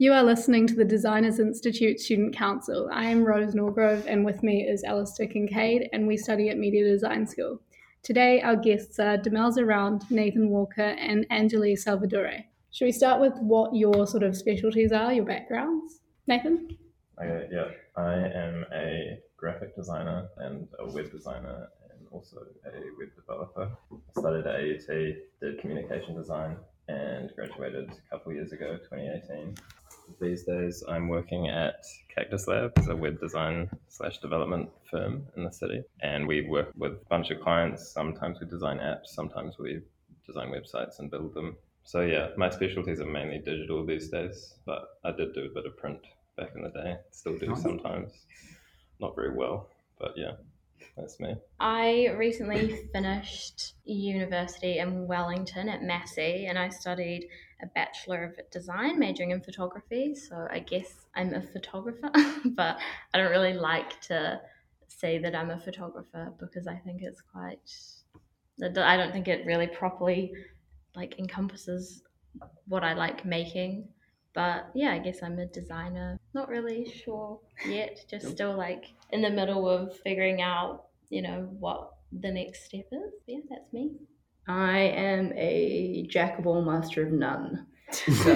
You are listening to the Designers Institute Student Council. I am Rose Norgrove, and with me is Alistair Kincaid, and we study at Media Design School. Today, our guests are Demelza Round, Nathan Walker, and Anjali Salvadore. Should we start with what your sort of specialties are, your backgrounds? Nathan? Okay, yeah. I am a graphic designer and a web designer and also a web developer. I studied at AUT, did communication design, and graduated a couple years ago, 2018. These days, I'm working at Cactus Labs, a web design slash development firm in the city, and we work with a bunch of clients. Sometimes we design apps, sometimes we design websites and build them. So yeah, my specialties are mainly digital these days, but I did do a bit of print back in the day. Still do sometimes. Not very well, but yeah, that's me. I recently finished university in Wellington at Massey and I studied a Bachelor of Design, majoring in photography. So I guess I'm a photographer, but I don't really like to say that I'm a photographer because I think it's quite, I don't think it really properly like encompasses what I like making. But yeah, I guess I'm a designer. Not really sure yet. Just still like in the middle of figuring out, you know, what the next step is. Yeah, that's me. I am a jack of all, master of none. So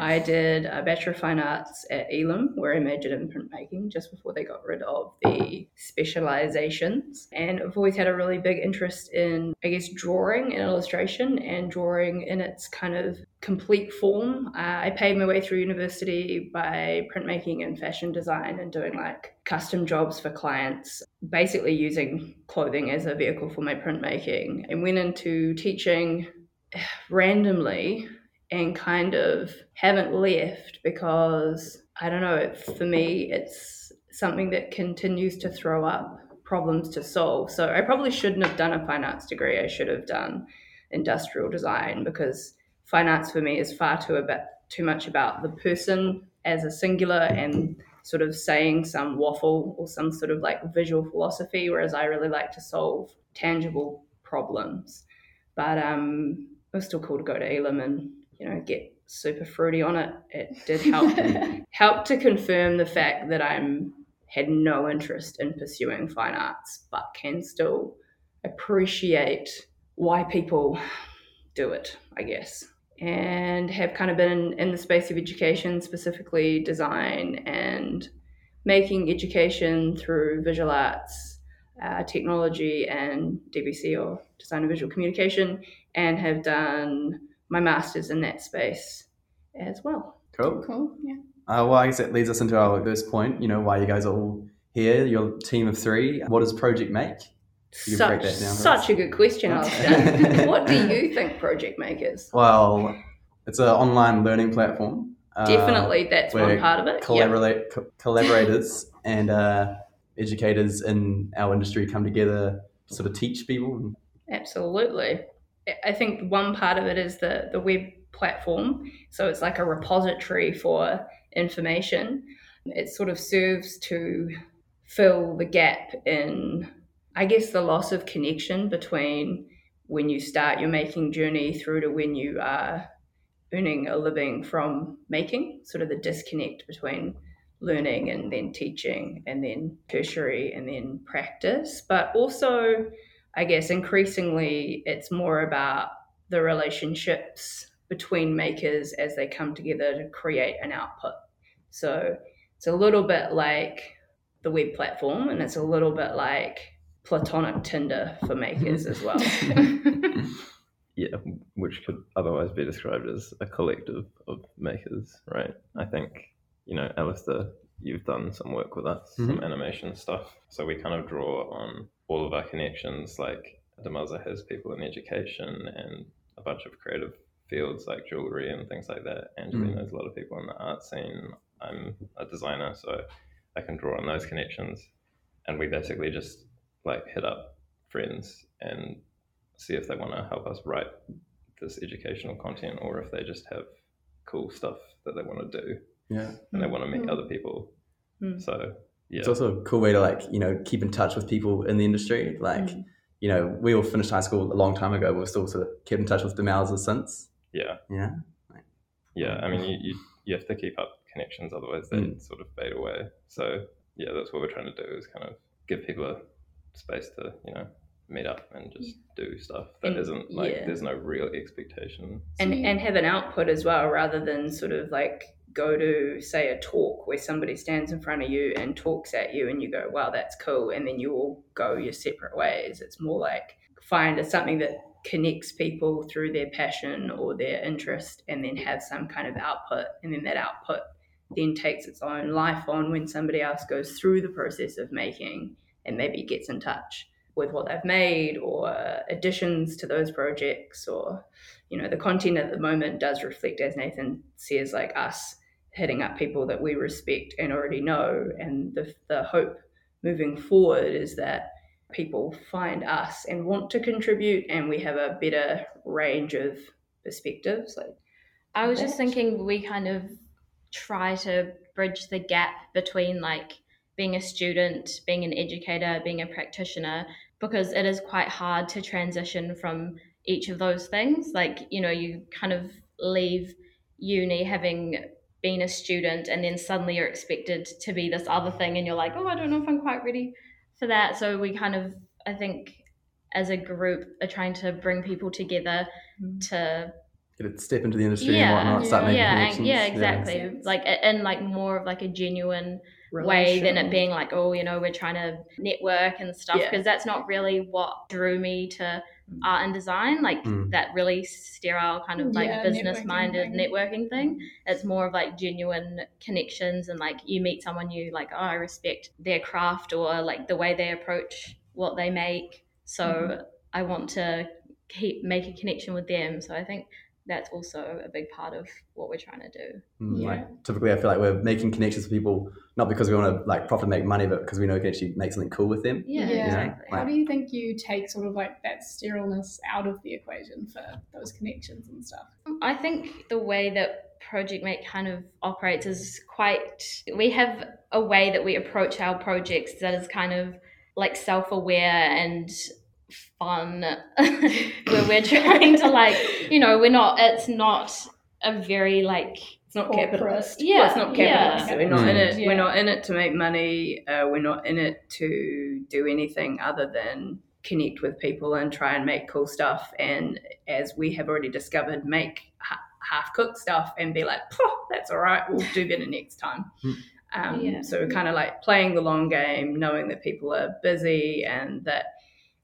I did a Bachelor of Fine Arts at Elam, where I majored in printmaking just before they got rid of the specializations. And I've always had a really big interest in, I guess, drawing and illustration and drawing in its kind of complete form. Uh, I paid my way through university by printmaking and fashion design and doing like custom jobs for clients, basically using clothing as a vehicle for my printmaking, and went into teaching randomly and kind of haven't left because I don't know, for me, it's something that continues to throw up problems to solve. So I probably shouldn't have done a fine arts degree. I should have done industrial design because fine arts for me is far too about too much about the person as a singular and sort of saying some waffle or some sort of like visual philosophy, whereas I really like to solve tangible problems. But um, it was still cool to go to Elam and you know get super fruity on it. It did help help to confirm the fact that I'm had no interest in pursuing fine arts, but can still appreciate why people do it, I guess. And have kind of been in, in the space of education, specifically design and making education through visual arts, uh, technology, and DVC or design and visual communication, and have done my master's in that space as well. Cool. Cool. Yeah. Uh, well, I guess that leads us into our first point. You know, why you guys are all here, your team of three. What does Project Make? Such, such a good question, Alistair. what do you think Project Makers? Well, it's an online learning platform. Uh, Definitely, uh, that's one part of it. Collaborate, yep. co- collaborators and uh, educators in our industry come together to sort of teach people. Absolutely. I think one part of it is the the web platform. So it's like a repository for information. It sort of serves to fill the gap in, I guess, the loss of connection between when you start your making journey through to when you are earning a living from making, sort of the disconnect between learning and then teaching and then tertiary and then practice. But also, I guess increasingly it's more about the relationships between makers as they come together to create an output. So it's a little bit like the web platform and it's a little bit like platonic Tinder for makers as well. yeah, which could otherwise be described as a collective of makers, right? I think, you know, Alistair, you've done some work with us, mm-hmm. some animation stuff. So we kind of draw on all of our connections. Like Demelza has people in education and a bunch of creative fields like jewelry and things like that. Angelina mm. knows a lot of people in the art scene. I'm a designer, so I can draw on those connections. And we basically just like hit up friends and see if they want to help us write this educational content or if they just have cool stuff that they want to do. Yeah. And they want to meet mm. other people. Mm. So yeah. It's also a cool way to like, you know, keep in touch with people in the industry. Like, mm. you know, we all finished high school a long time ago, we're still sort of kept in touch with the Demelza since. Yeah. Yeah. Yeah. I mean, you, you you have to keep up connections, otherwise they Mm. sort of fade away. So yeah, that's what we're trying to do is kind of give people a space to you know meet up and just do stuff that And- isn't like yeah. there's no real expectation. and you- and have an output as well rather than sort of like go to say a talk where somebody stands in front of you and talks at you and you go wow that's cool and then you all go your separate ways it's more like find something that connects people through their passion or their interest and then have some kind of output and then that output then takes its own life on when somebody else goes through the process of making and maybe gets in touch with what they've made or additions to those projects or you know the content at the moment does reflect as nathan says like us hitting up people that we respect and already know. And the, the hope moving forward is that people find us and want to contribute and we have a better range of perspectives like I was just thinking we kind of try to bridge the gap between like being a student, being an educator, being a practitioner, because it is quite hard to transition from each of those things. Like, you know, you kind of leave uni having been a student and then suddenly you're expected to be this other thing and you're like, oh, I don't know if I'm quite ready for that. So we kind of, I think, as a group, are trying to bring people together mm-hmm. to Get a step into the industry and whatnot, start yeah, making yeah, connections. and, yeah, exactly. Sense. Like a- in like more of like a genuine way than it being like, oh, you know, we're trying to network and stuff Yeah. because that's not really what drew me to art and design. Like Mm. that really sterile kind of like Yeah, business minded networking thing. networking thing. It's more of like genuine connections and like you meet someone you like, oh, I respect their craft or like the way they approach what they make. So Mm-hmm. I want to keep make a connection with them. So I think that's also a big part of what we're trying to do. Mm, Yeah. Like typically, I feel like we're making connections with people not because we want to like profit make money, but because we know we can actually make something cool with them. Yeah, Yeah. exactly. How do you think you take sort of like that sterileness out of the equation for those connections and stuff? I think the way that Project Make kind of operates is quite. We have a way that we approach our projects that is kind of like self aware and fun, where we're trying to like, you know, we're not, it's not a very like, it's not Corporate. capitalist. Yeah, Well, it's not capitalist. yeah. We're not in it. Yeah. We're not in it to make money. Uh, we're not in it to do anything other than connect with people and try and make cool stuff. And as we have already discovered, make ha- half cooked stuff and be like, that's all right. We'll do better next time. Hmm. Um, Yeah. So kind of like playing the long game, knowing that people are busy and that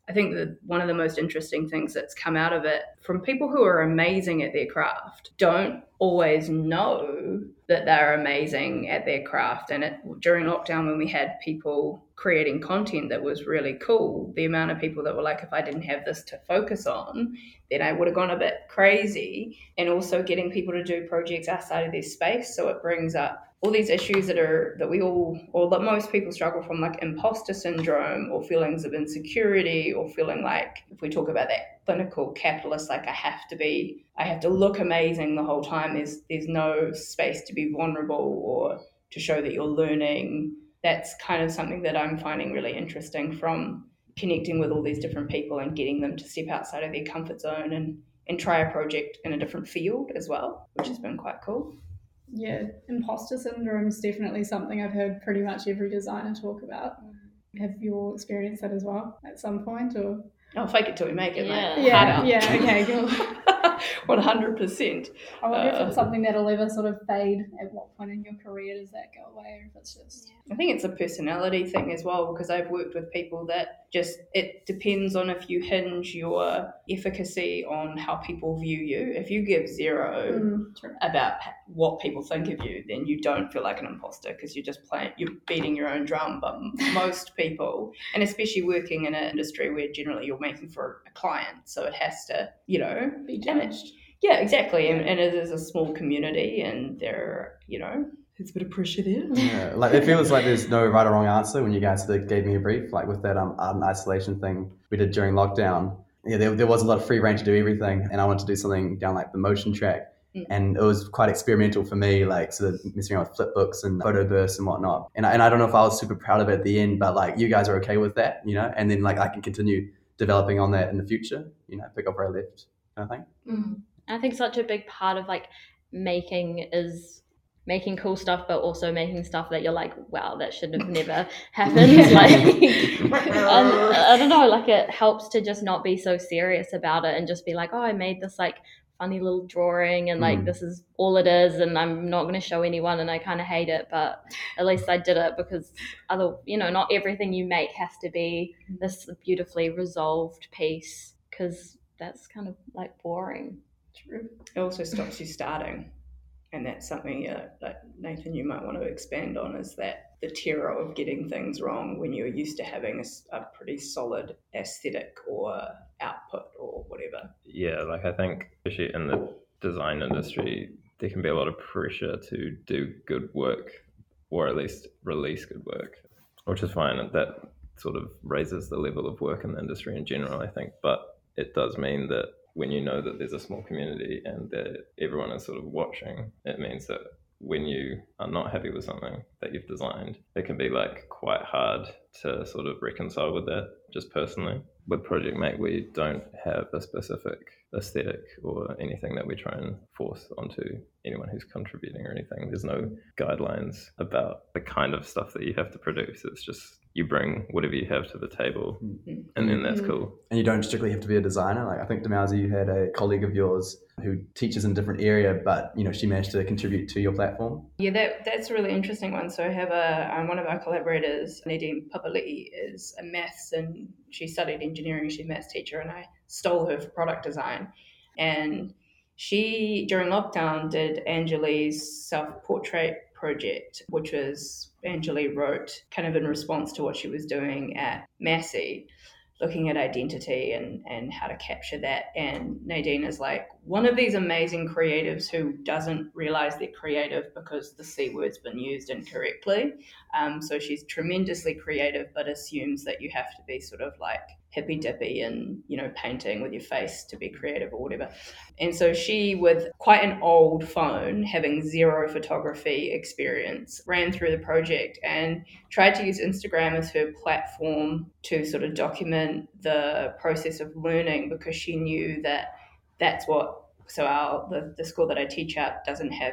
I think that one of the most interesting things that's come out of it from people who are amazing at their craft don't always know that they're amazing at their craft. And it, during lockdown, when we had people creating content that was really cool, the amount of people that were like, if I didn't have this to focus on, then I would have gone a bit crazy. And also getting people to do projects outside of their space. So it brings up all these issues that are that we all or that most people struggle from like imposter syndrome or feelings of insecurity or feeling like if we talk about that clinical capitalist like i have to be i have to look amazing the whole time there's there's no space to be vulnerable or to show that you're learning. That's kind of something that i'm finding really interesting from connecting with all these different people and getting them to step outside of their comfort zone and and try a project in a different field as well which has been quite cool Yeah, imposter syndrome is definitely something I've heard pretty much every designer talk about. Mm. Have you all experienced that as well at some point, or? I'll fake it till we make it, Yeah. mate. Yeah, yeah, okay, cool. One hundred percent. I wonder if Uh, it's something that'll ever sort of fade. At what point in your career does that go away, or if it's just I think it's a personality thing as well because I've worked with people that just it depends on if you hinge your efficacy on how people view you. If you give zero Mm, about what people think of you, then you don't feel like an imposter because you're just playing, you're beating your own drum. But most people, and especially working in an industry where generally you're making for a client, so it has to, you know, be and it- judged? Yeah, exactly. And, and it is a small community, and there, you know, there's a bit of pressure there. Yeah, like it feels like there's no right or wrong answer when you guys gave me a brief, like with that um, art and isolation thing we did during lockdown. Yeah, there, there was a lot of free reign to do everything, and I wanted to do something down like the motion track, Mm. and it was quite experimental for me, like sort of messing around with flip books and photo bursts and whatnot. And I, and I don't know if I was super proud of it at the end, but like you guys are okay with that, you know, and then like I can continue developing on that in the future, you know, pick up where I left, kind of thing. Mm. I think such a big part of like making is making cool stuff, but also making stuff that you're like, wow, that should have never happened. like, I, I don't know, like it helps to just not be so serious about it and just be like, oh, I made this like funny little drawing and like Mm. this is all it is and I'm not going to show anyone and I kind of hate it but at least I did it because other you know not everything you make has to be this beautifully resolved piece because that's kind of like boring True. It also stops you starting. And that's something uh, that Nathan, you might want to expand on is that the terror of getting things wrong when you're used to having a pretty solid aesthetic or output or whatever. Yeah, like I think, especially in the design industry, there can be a lot of pressure to do good work or at least release good work, which is fine. That sort of raises the level of work in the industry in general, I think. But it does mean that when you know that there's a small community and that everyone is sort of watching, it means that when you are not happy with something that you've designed, it can be like quite hard to sort of reconcile with that just personally. With Project Make, we don't have a specific aesthetic or anything that we try and force onto anyone who's contributing or anything. There's no guidelines about the kind of stuff that you have to produce. It's just you bring whatever you have to the table, and then that's Mhm. cool. And you don't strictly have to be a designer. Like I think Demalzi, you had a colleague of yours who teaches in a different area, but you know she managed to contribute to your platform. Yeah, that that's a really interesting one. So I have a um, one of our collaborators, Nadine Papali'i, is a maths and she studied engineering. She's a maths teacher, and I stole her for product design. And she during lockdown did Anjali's self portrait project, which was Anjali wrote kind of in response to what she was doing at Massey looking at identity and, and how to capture that. And Nadine is like one of these amazing creatives who doesn't realize they're creative because the C word's been used incorrectly. Um, so she's tremendously creative, but assumes that you have to be sort of like hippy dippy and, you know, painting with your face to be creative or whatever. And so she, with quite an old phone, having zero photography experience, ran through the project and tried to use Instagram as her platform to sort of document the process of learning because she knew that that's what so our the, the school that I teach at doesn't have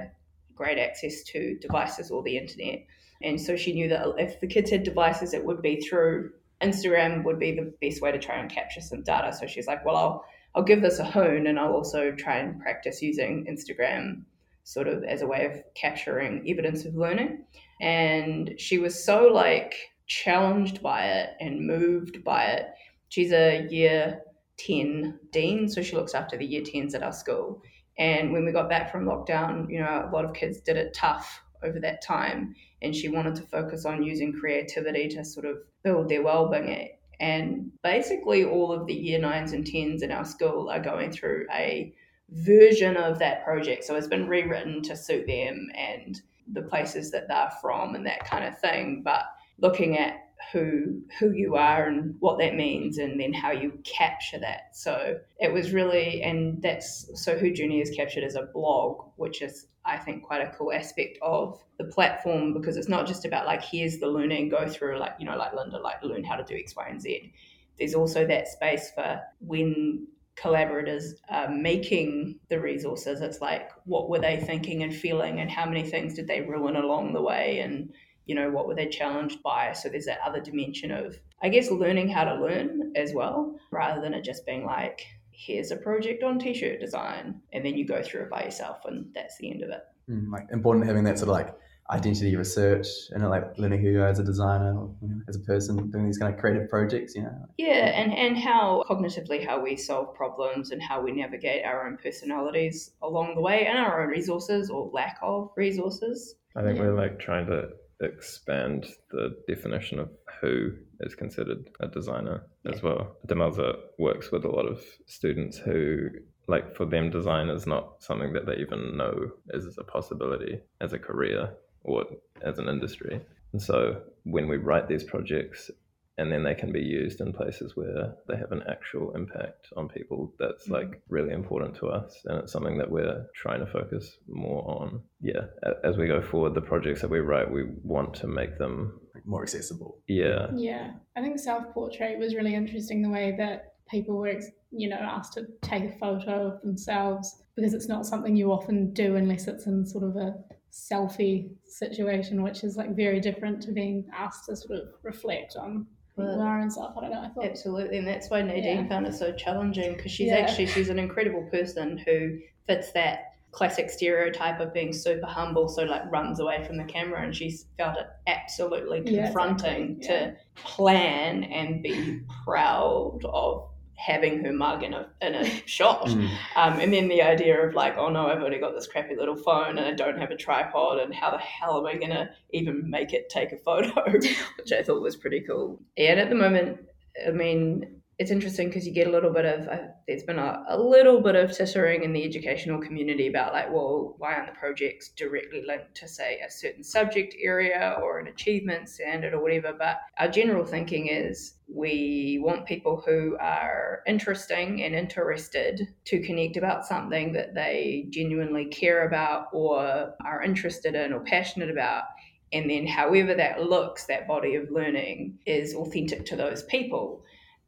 great access to devices or the internet. And so she knew that if the kids had devices it would be through Instagram would be the best way to try and capture some data. So she's like, well I'll I'll give this a hone and I'll also try and practice using Instagram sort of as a way of capturing evidence of learning. And she was so like challenged by it and moved by it. She's a year 10 dean, so she looks after the year 10s at our school. And when we got back from lockdown, you know, a lot of kids did it tough over that time. And she wanted to focus on using creativity to sort of build their well-being. And basically, all of the year nines and tens in our school are going through a version of that project. So it's been rewritten to suit them and the places that they're from and that kind of thing. But looking at who who you are and what that means and then how you capture that. So it was really and that's so who Junior is captured as a blog, which is I think quite a cool aspect of the platform because it's not just about like here's the learning, go through like, you know, like Lynda, like learn how to do X, Y, and Z. There's also that space for when collaborators are making the resources, it's like what were they thinking and feeling and how many things did they ruin along the way and you know what were they challenged by so there's that other dimension of i guess learning how to learn as well rather than it just being like here's a project on t-shirt design and then you go through it by yourself and that's the end of it Mm, like important having that sort of like identity research and like learning who you are as a designer or you know, as a person doing these kind of creative projects. You know, yeah and and how cognitively how we solve problems and how we navigate our own personalities along the way and our own resources or lack of resources I think Yeah. we're like trying to expand the definition of who is considered a designer as well. Demelza works with a lot of students who, like, for them, design is not something that they even know is a possibility as a career or as an industry. And so when we write these projects, and then they can be used in places where they have an actual impact on people that's mm-hmm. like really important to us and it's something that we're trying to focus more on. Yeah as we go forward the projects that we write we want to make them more accessible. yeah. Yeah, I think self portrait was really interesting the way that people were, you know, asked to take a photo of themselves because it's not something you often do unless it's in sort of a selfie situation, which is like very different to being asked to sort of reflect on are and stuff. I don't know. I Absolutely, and that's why Nadine Yeah. found it so challenging because she's Yeah. actually she's an incredible person who fits that classic stereotype of being super humble, so like runs away from the camera, and she's felt it absolutely Yeah, confronting exactly, yeah. to plan and be proud of having her mug in a in a shot. Mm. Um, and then the idea of like, oh no, I've only got this crappy little phone and I don't have a tripod, and how the hell am I gonna even make it take a photo? Which I thought was pretty cool. And at the moment, I mean, it's interesting because you get a little bit of, uh, there's been a, a little bit of tittering in the educational community about like, well, why aren't the projects directly linked to, say, a certain subject area or an achievement standard or whatever? But our general thinking is we want people who are interesting and interested to connect about something that they genuinely care about or are interested in or passionate about. And then, however that looks, that body of learning is authentic to those people.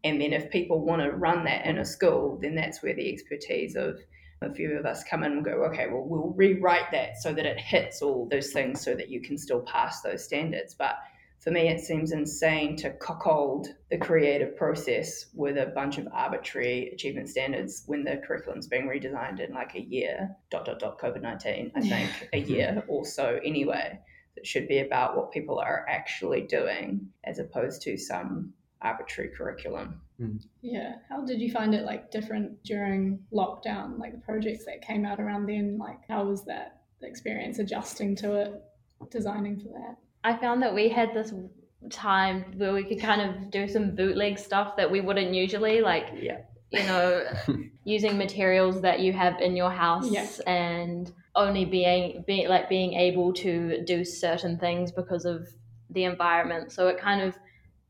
And then, if people want to run that in a school, then that's where the expertise of a few of us come in and go, okay, well, we'll rewrite that so that it hits all those things so that you can still pass those standards. But for me, it seems insane to cuckold the creative process with a bunch of arbitrary achievement standards when the curriculum's being redesigned in like a year, dot, dot, dot, COVID 19, I think, a year or so anyway. It should be about what people are actually doing as opposed to some arbitrary curriculum. Hmm. Yeah. How did you find it like different during lockdown? Like the projects that came out around then, like how was that the experience adjusting to it, designing for that? I found that we had this time where we could kind of do some bootleg stuff that we wouldn't usually, like, Yeah. you know, using materials that you have in your house Yeah. and only being, be, like being able to do certain things because of the environment. So it kind of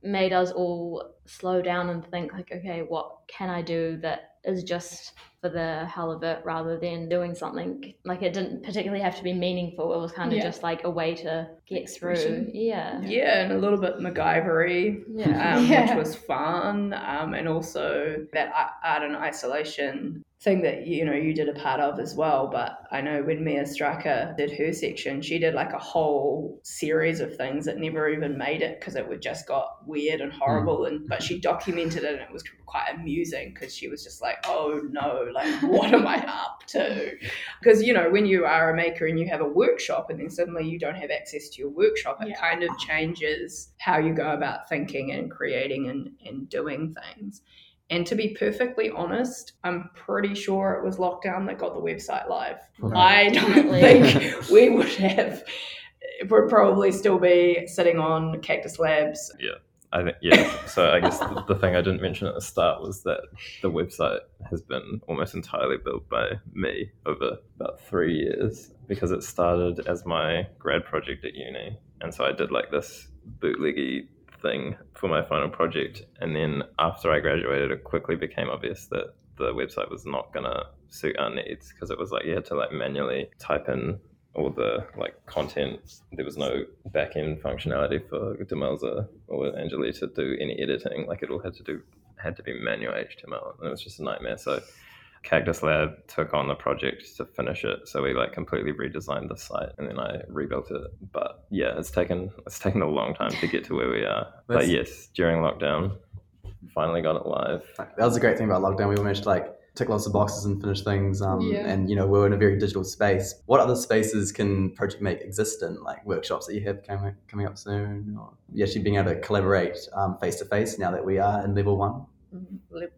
made us all slow down and think like, okay, what can I do that is just for the hell of it rather than doing something like it didn't particularly have to be meaningful. It was kind of Yeah. just like a way to get through. Yeah. Yeah, and a little bit MacGyvery, Yeah. um, Yeah. which was fun, um, and also that art and isolation thing that you know you did a part of as well. But I know when Mia Straka did her section, she did like a whole series of things that never even made it because it would just got weird and horrible. And but she documented it, and it was quite amusing because she was just like, "Oh no, like what am I up to?" Because you know when you are a maker and you have a workshop, and then suddenly you don't have access to your workshop, it Yeah. kind of changes how you go about thinking and creating and, and doing things. And to be perfectly honest, I'm pretty sure it was lockdown that got the website live. I don't think we would have, would probably still be sitting on Cactus Labs. I think yeah. So I guess the, the thing I didn't mention at the start was that the website has been almost entirely built by me over about three years because it started as my grad project at uni, and so I did like this bootleggy thing for my final project, and then after I graduated, it quickly became obvious that the website was not gonna suit our needs because it was like you had to like manually type in all the like content. There was no back end functionality for Demelza or Anjali to do any editing. Like it all had to do had to be manual HTML, and it was just a nightmare. So Cactus Lab took on the project to finish it. So we like completely redesigned the site, and then I rebuilt it. But yeah, it's taken it's taken a long time to get to where we are. But yes, during lockdown, finally got it live. That was a great thing about lockdown. We managed to like tick lots of boxes and finish things. Um, Yeah. And you know we're in a very digital space. What other spaces can Project Make exist in? Like workshops that you have coming coming up soon, or you actually being able to collaborate face to face now that we are in level one,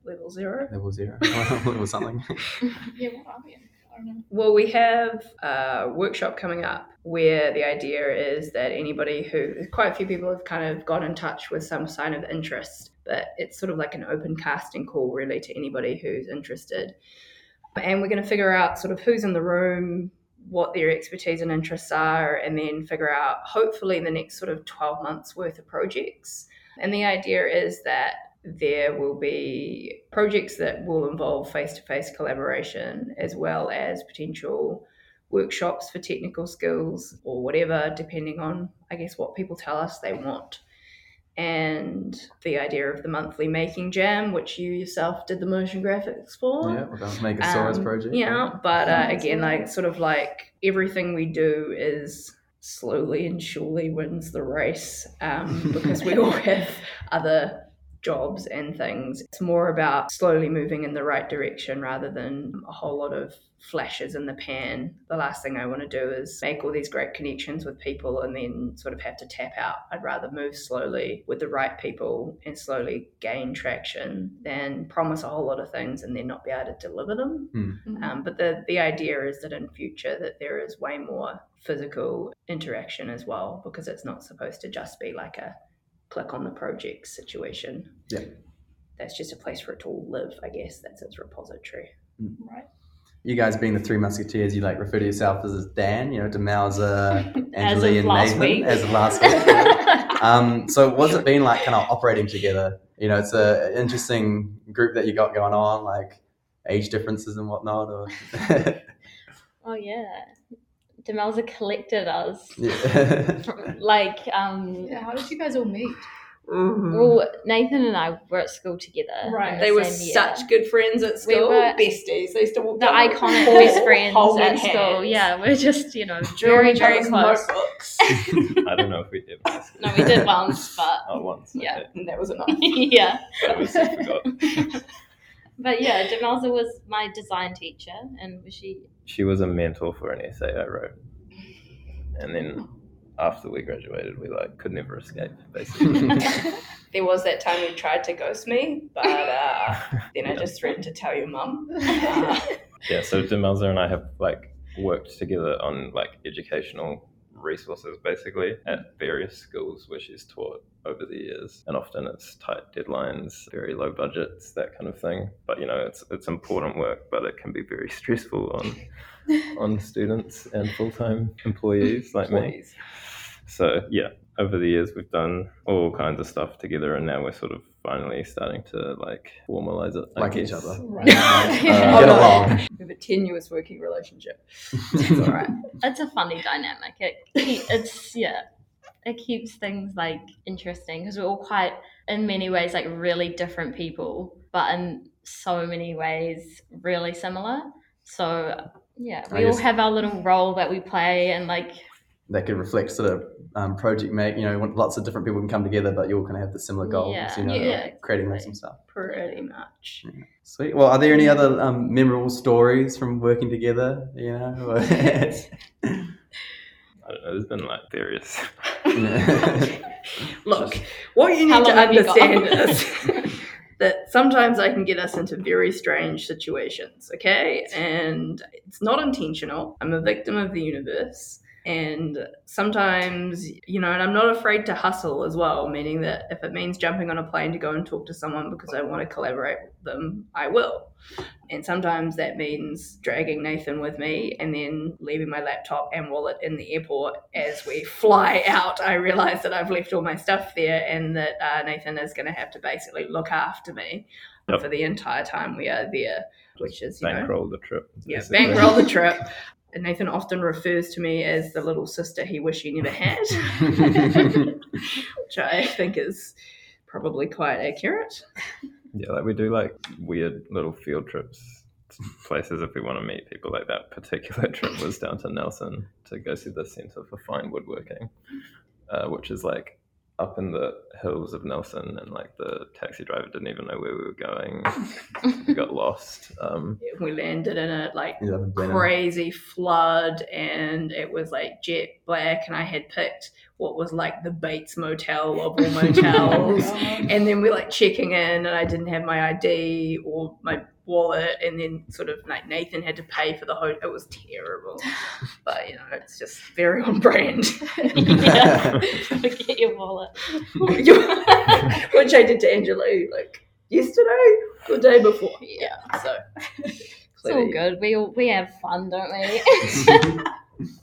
level zero. level zero, level something. Yeah, what are we in? I don't know. Well, we have a workshop coming up where the idea is that anybody who, quite a few people have kind of got in touch with some sign of interest, but it's sort of like an open casting call really to anybody who's interested. And we're going to figure out sort of who's in the room, what their expertise and interests are, and then figure out, hopefully, the next sort of 12 months worth of projects. And the idea is that there will be projects that will involve face to face collaboration as well as potential workshops for technical skills or whatever, depending on, I guess, what people tell us they want. And the idea of the monthly making jam, which you yourself did the motion graphics for. Yeah, with Make a Soros Um, project. Yeah, but uh, again, like sort of like everything we do is slowly and surely wins the race um, because we all have other jobs and things. It's more about slowly moving in the right direction rather than a whole lot of flashes in the pan. The last thing I want to do is make all these great connections with people and then sort of have to tap out. I'd rather move slowly with the right people and slowly gain traction than promise a whole lot of things and then not be able to deliver them. Um, but the, the idea is that in future that there is way more physical interaction as well because it's not supposed to just be like a click on the project situation. Yeah. That's just a place for it to all live, I guess. That's its repository. Right. You guys being the three musketeers, you like refer to yourself as Dan, you know, Demelza, As Anjali, and Nathan week. as of last week. um, so what's it been like kind of operating together? You know, it's a interesting group that you got going on, like age differences and whatnot. Or oh yeah. Demelza collected us. yeah. From, like, um, Yeah, how did you guys all meet? well, Nathan and I were at school together. Right. in They were year. such good friends at school. We school, were besties. They used to walk the down iconic hall best friends holding at school. hands, Yeah, we're just, you know, very, very close. notebooks. I don't know if we did. this. No, we did once, but Oh, once. Yeah. okay. and that was enough. yeah. That was I forgot. But yeah, Demelza was my design teacher, and she She was a mentor for an essay I wrote, and then after we graduated, we like could never escape. Basically, There was that time you tried to ghost me, but uh, then I just threatened to tell your mum. Uh, yeah. So Demelza and I have like worked together on like educational resources, basically at various schools where she's taught over the years, and often it's tight deadlines, very low budgets, that kind of thing. But you know, it's it's important work, but it can be very stressful on on students and full time employees like me. So yeah, over the years we've done all kinds of stuff together, and now we're sort of finally starting to like formalize it. I Like each other. Right. Uh, get along. We have a tenuous working relationship. It's all right. it's a funny dynamic. It it's yeah, it keeps things like interesting because we're all quite in many ways like really different people, but in so many ways really similar. So yeah, I we all have our little role that we play, and like That could reflect sort of um, project make. You know, lots of different people can come together, but you all kind of have the similar goals. Yeah. You know, Yeah, of creating exactly. awesome stuff. Pretty much. Sweet. Well, are there any other um, memorable stories from working together? You know, or- I don't know. There's been like various. Look, what you How need to long have you got? understand is that sometimes I can get us into very strange situations, okay? And it's not intentional. I'm a victim of the universe. And sometimes, you know, and I'm not afraid to hustle as well, meaning that if it means jumping on a plane to go and talk to someone because I want to collaborate with them, I will. And sometimes that means dragging Nathan with me and then leaving my laptop and wallet in the airport as we fly out. I realize that I've left all my stuff there and that uh, Nathan is going to have to basically look after me Yep. for the entire time we are there, which is, you know, bankroll the trip. yeah, bankroll the trip. And Nathan often refers to me as the little sister he wish he never had, which I think is probably quite accurate. Yeah, like we do like weird little field trips to places if we want to meet people. Like that particular trip was down to Nelson to go see the Centre for Fine Woodworking, uh, which is like up in the hills of Nelson, and like the taxi driver didn't even know where we were going. we got lost. Um, We landed in a like You know, Brennan. crazy flood and it was like jet black and I had picked what was like the Bates Motel of all motels. and then we're like checking in and I didn't have my ID or my wallet and then sort of like Nathan had to pay for the hotel. It was terrible. But you know, it's just very on brand. yeah, forget your wallet. Which I did to Angela like yesterday, the day before. Yeah, So it's all good. We all we have fun, don't we?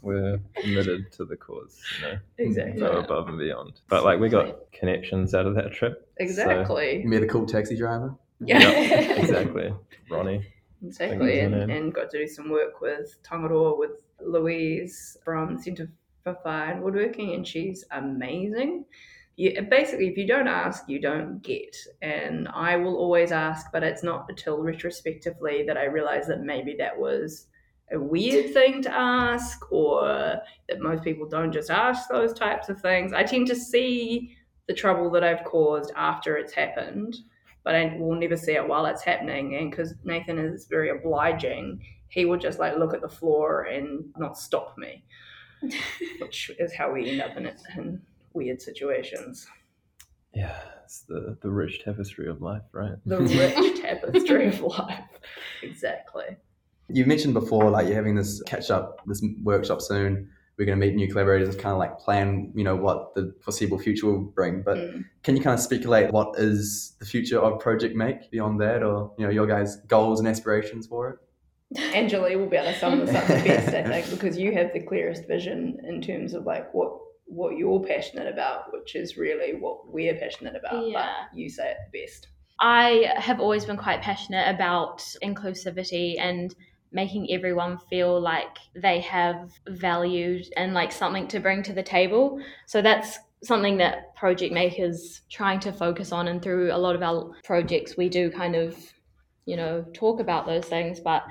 we're committed to the cause, you know, Exactly. go above and beyond. But like we got connections out of that trip. Exactly. You met a cool taxi driver. Yeah. Yep, exactly. Ronnie. Exactly, and, and got to do some work with Tongaroa with Louise from Centre for Fine Woodworking, and she's amazing. you, basically, if you don't ask, you don't get. And I will always ask, but it's not until retrospectively that I realize that maybe that was a weird thing to ask or that most people don't just ask those types of things. I tend to see the trouble that I've caused after it's happened, but I will never see it while it's happening. And because Nathan is very obliging, he will just like look at the floor and not stop me, which is how we end up in it in weird situations. Yeah, it's the, the rich tapestry of life, right? The rich tapestry of life. Exactly. You mentioned before, like you're having this catch up, this workshop soon. We're going to meet new collaborators, kind of like plan, you know, what the foreseeable future will bring. But Mm. can you kind of speculate what is the future of Project Make beyond that, or you know, your guys' goals and aspirations for it? Angela will be able to sum this up the best, I think, because you have the clearest vision in terms of like what what you're passionate about, which is really what we're passionate about. Yeah. But you say it the best. I have always been quite passionate about inclusivity and making everyone feel like they have valued and like something to bring to the table. So that's something that Project Makers trying to focus on and through a lot of our projects we do kind of, you know, talk about those things, but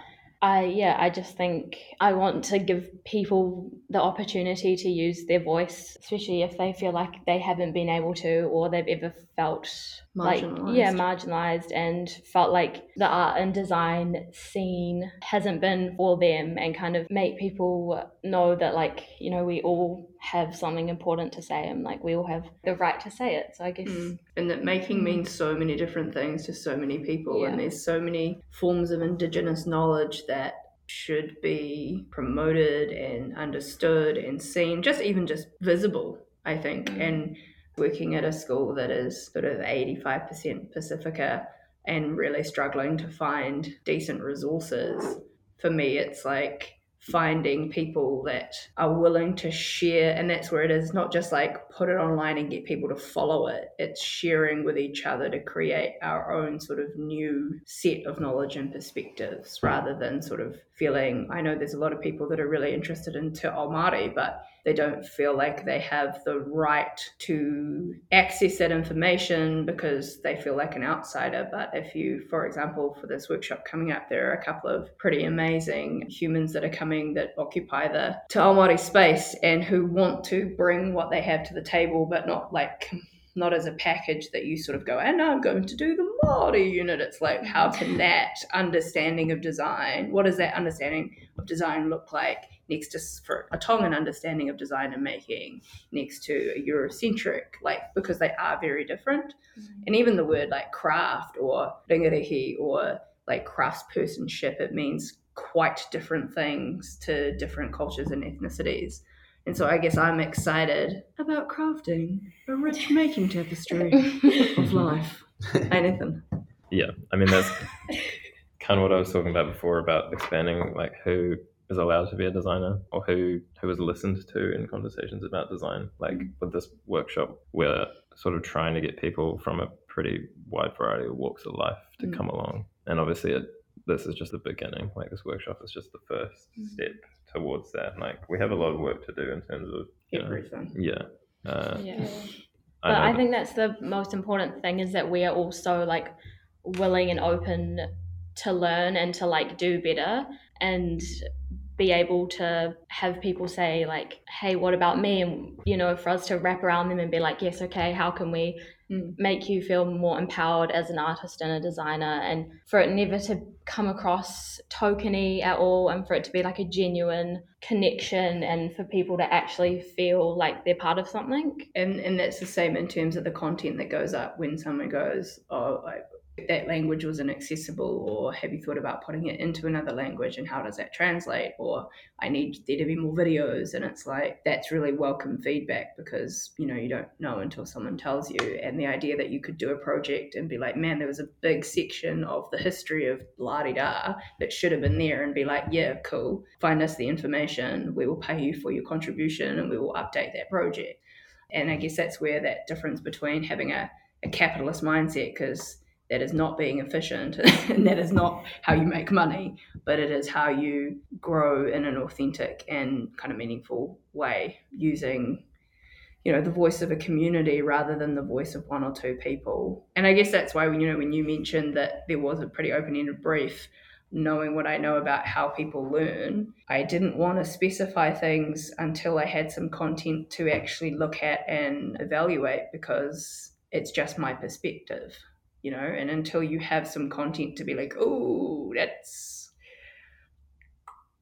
I yeah, I just think I want to give people the opportunity to use their voice, especially if they feel like they haven't been able to or they've ever felt like yeah, marginalized and felt like the art and design scene hasn't been for them and kind of make people know that like, you know, we all have something important to say and like we all have the right to say it. So I guess Mm. And that making means so many different things to so many people, and there's so many forms of Indigenous knowledge that should be promoted and understood and seen, just even just visible, I think. Mm. And working at a school that is sort of 85% Pacifica and really struggling to find decent resources, for me, it's like finding people that are willing to share and that's where it is not just like put it online and get people to follow it. It's sharing with each other to create our own sort of new set of knowledge and perspectives rather than sort of feeling i know there's a lot of people that are really interested in Te Ao Māori but they don't feel like they have the right to access that information because they feel like an outsider. But if you, for example, for this workshop coming up, there are a couple of pretty amazing humans that are coming that occupy the Te Māori space and who want to bring what they have to the table, but not like not as a package that you sort of go, and I'm going to do the Māori unit. It's like, how can that understanding of design, what does that understanding of design look like next to for a Tongan understanding of design and making, next to a Eurocentric, like because they are very different. Mm-hmm. And even the word like craft or ringarihi or like craftspersonship, it means quite different things to different cultures and ethnicities. And so I guess I'm excited about crafting a rich making tapestry of life. Anything. Yeah, I mean that's kind of what I was talking about before about expanding like who is allowed to be a designer or who who is listened to in conversations about design. Like with this workshop, we're sort of trying to get people from a pretty wide variety of walks of life to Mm. come along, and obviously it, this is just the beginning. Like this workshop is just the first step towards that. Like we have a lot of work to do in terms of you know, Everything. yeah. Uh, yeah. I But know I that- think that's the most important thing is that we are also like willing and open to learn and to like do better and be able to have people say like hey what about me? And you know for us to wrap around them and be like yes okay how can we Mm. make you feel more empowered as an artist and a designer? And for it never to come across tokeny at all and for it to be like a genuine connection and for people to actually feel like they're part of something. And and that's the same in terms of the content that goes up when someone goes, Oh, like that language was inaccessible or have you thought about putting it into another language and how does that translate? Or I need there to be more videos and it's like that's really welcome feedback because you know you don't know until someone tells you. And the idea that you could do a project and be like man there was a big section of the history of la di da that should have been there and be like yeah cool. Find us the information. We will pay you for your contribution and we will update that project. And I guess that's where that difference between having a, a capitalist mindset because that is not being efficient and that is not how you make money but it is how you grow in an authentic and kind of meaningful way using you know the voice of a community rather than the voice of one or two people. And i guess that's why when, you know when you mentioned that there was a pretty open-ended brief knowing what i know about how people learn i didn't want to specify things until i had some content to actually look at and evaluate because it's just my perspective you know and until you have some content to be like oh that's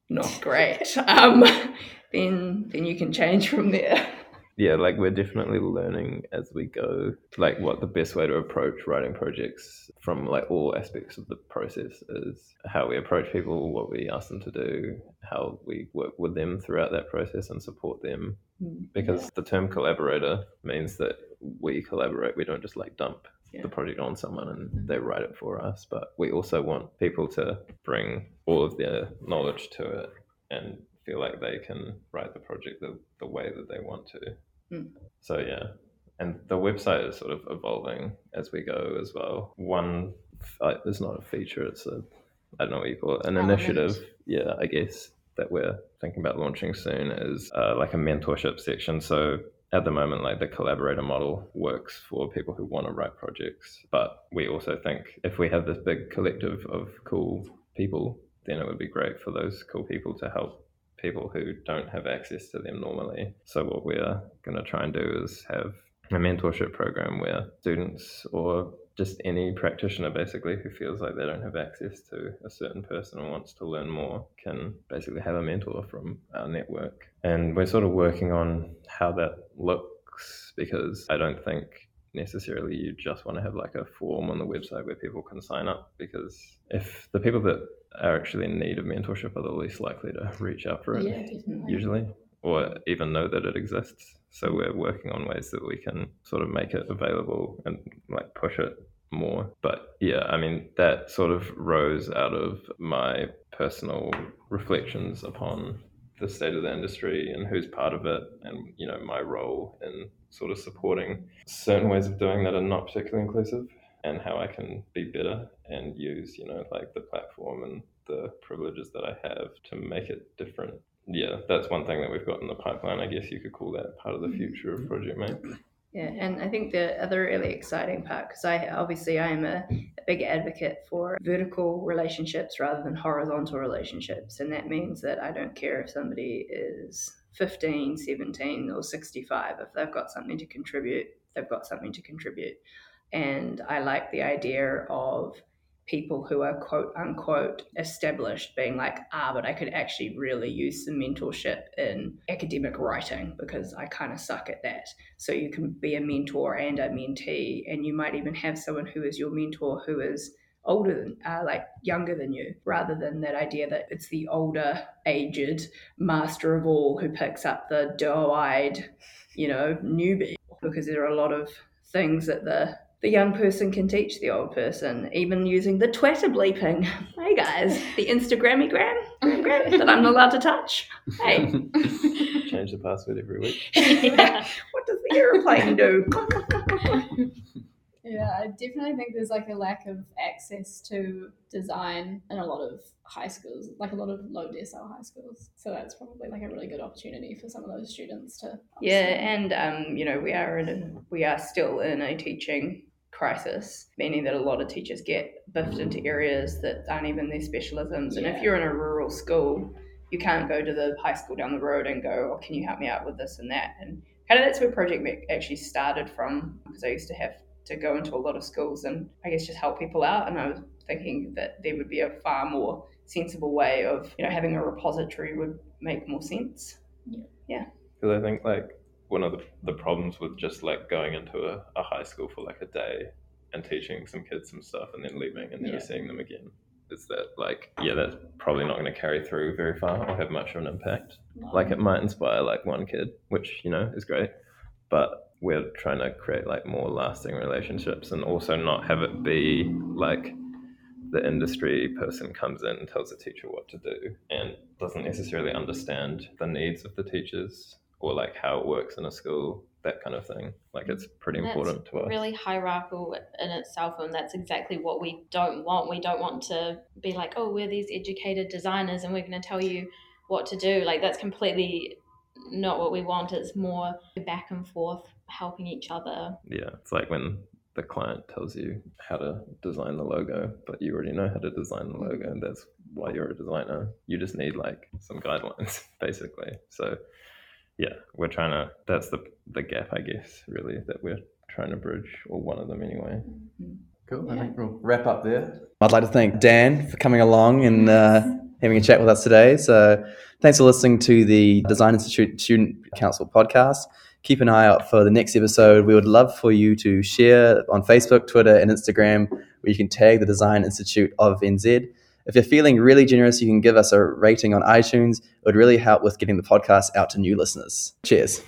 not great um then then you can change from there. Yeah, like we're definitely learning as we go, like what the best way to approach writing projects from like all aspects of the process is, how we approach people, what we ask them to do, how we work with them throughout that process and support them. Mm, Because the term collaborator means that we collaborate, we don't just like dump Yeah. the project on someone and they write it for us, but we also want people to bring all of their knowledge to it and feel like they can write the project the, the way that they want to. Mm. So yeah, and the website is sort of evolving as we go as well. One, uh, it's not a feature; it's a, I don't know what you call it, an Element. initiative. Yeah, I guess that we're thinking about launching soon is uh, like a mentorship section. So at the moment, like the collaborator model works for people who want to write projects, but we also think if we have this big collective of cool people, then it would be great for those cool people to help people who don't have access to them normally. So what we're going to try and do is have a mentorship program where students or just any practitioner basically who feels like they don't have access to a certain person and wants to learn more can basically have a mentor from our network. And we're sort of working on how that looks because I don't think necessarily you just want to have like a form on the website where people can sign up because if the people that are actually in need of mentorship are the least likely to reach out for it yeah usually or even know that it exists so we're working on ways that we can sort of make it available and like push it more but yeah i mean that sort of rose out of my personal reflections upon the state of the industry and who's part of it and you know my role in sort of supporting certain ways of doing that are not particularly inclusive and how I can be better and use, you know, like the platform and the privileges that I have to make it different. Yeah, that's one thing that we've got in the pipeline. I guess you could call that part of the mm-hmm. future of Project Make. Yeah, and I think the other really exciting part, because I obviously I am a, a big advocate for vertical relationships rather than horizontal relationships, and that means that I don't care if somebody is 15, 17, or 65. If they've got something to contribute, they've got something to contribute. And I like the idea of people who are quote unquote established being like, ah, but I could actually really use some mentorship in academic writing because I kind of suck at that. So you can be a mentor and a mentee, and you might even have someone who is your mentor who is older than uh, like younger than you rather than that idea that it's the older aged master of all who picks up the doe-eyed you know newbie because there are a lot of things that the the young person can teach the old person, even using the Twitter bleeping. Hey guys, the Instagrammy gram, gram, gram that I'm not allowed to touch. Hey, Change the password every week. yeah. what does the aeroplane do? Yeah, I definitely think there's like a lack of access to design in a lot of high schools, like a lot of low decile high schools. So that's probably like a really good opportunity for some of those students to. Yeah, and um, you know we are in a, we are still in a teaching crisis, meaning that a lot of teachers get biffed into areas that aren't even their specialisms. And if you're in a rural school, you can't go to the high school down the road and go, "Oh, can you help me out with this and that?" And kind of that's where Project Make actually started from, because I used to have to go into a lot of schools and I guess just help people out. And I was thinking that there would be a far more sensible way of you know having a repository would make more sense. Yeah. Yeah. Because I think like one of the, the problems with just like going into a, a high school for like a day and teaching some kids some stuff and then leaving and never Yeah. seeing them again is that like yeah that's probably not going to carry through very far or have much of an impact like it might inspire like one kid which you know is great but we're trying to create like more lasting relationships and also not have it be like the industry person comes in and tells the teacher what to do and doesn't necessarily understand the needs of the teachers or like how it works in a school that kind of thing like it's pretty That's important to us really hierarchical in itself and that's exactly what we don't want we don't want to be like oh we're these educated designers and we're going to tell you what to do like that's completely not what we want. It's more back and forth, helping each other. Yeah, it's like when the client tells you how to design the logo, but you already know how to design the logo, and that's why you're a designer. You just need like some guidelines, basically. So, yeah, we're trying to. That's the the gap, I guess, really, that we're trying to bridge, or one of them anyway. Cool. I think we'll wrap up there. I'd like to thank Dan for coming along and uh, having a chat with us today. So, thanks for listening to the Design Institute Student Council podcast. Keep an eye out for the next episode. We would love for you to share on Facebook, Twitter, and Instagram, where you can tag the Design Institute of NZ. If you're feeling really generous, you can give us a rating on iTunes. It would really help with getting the podcast out to new listeners. Cheers.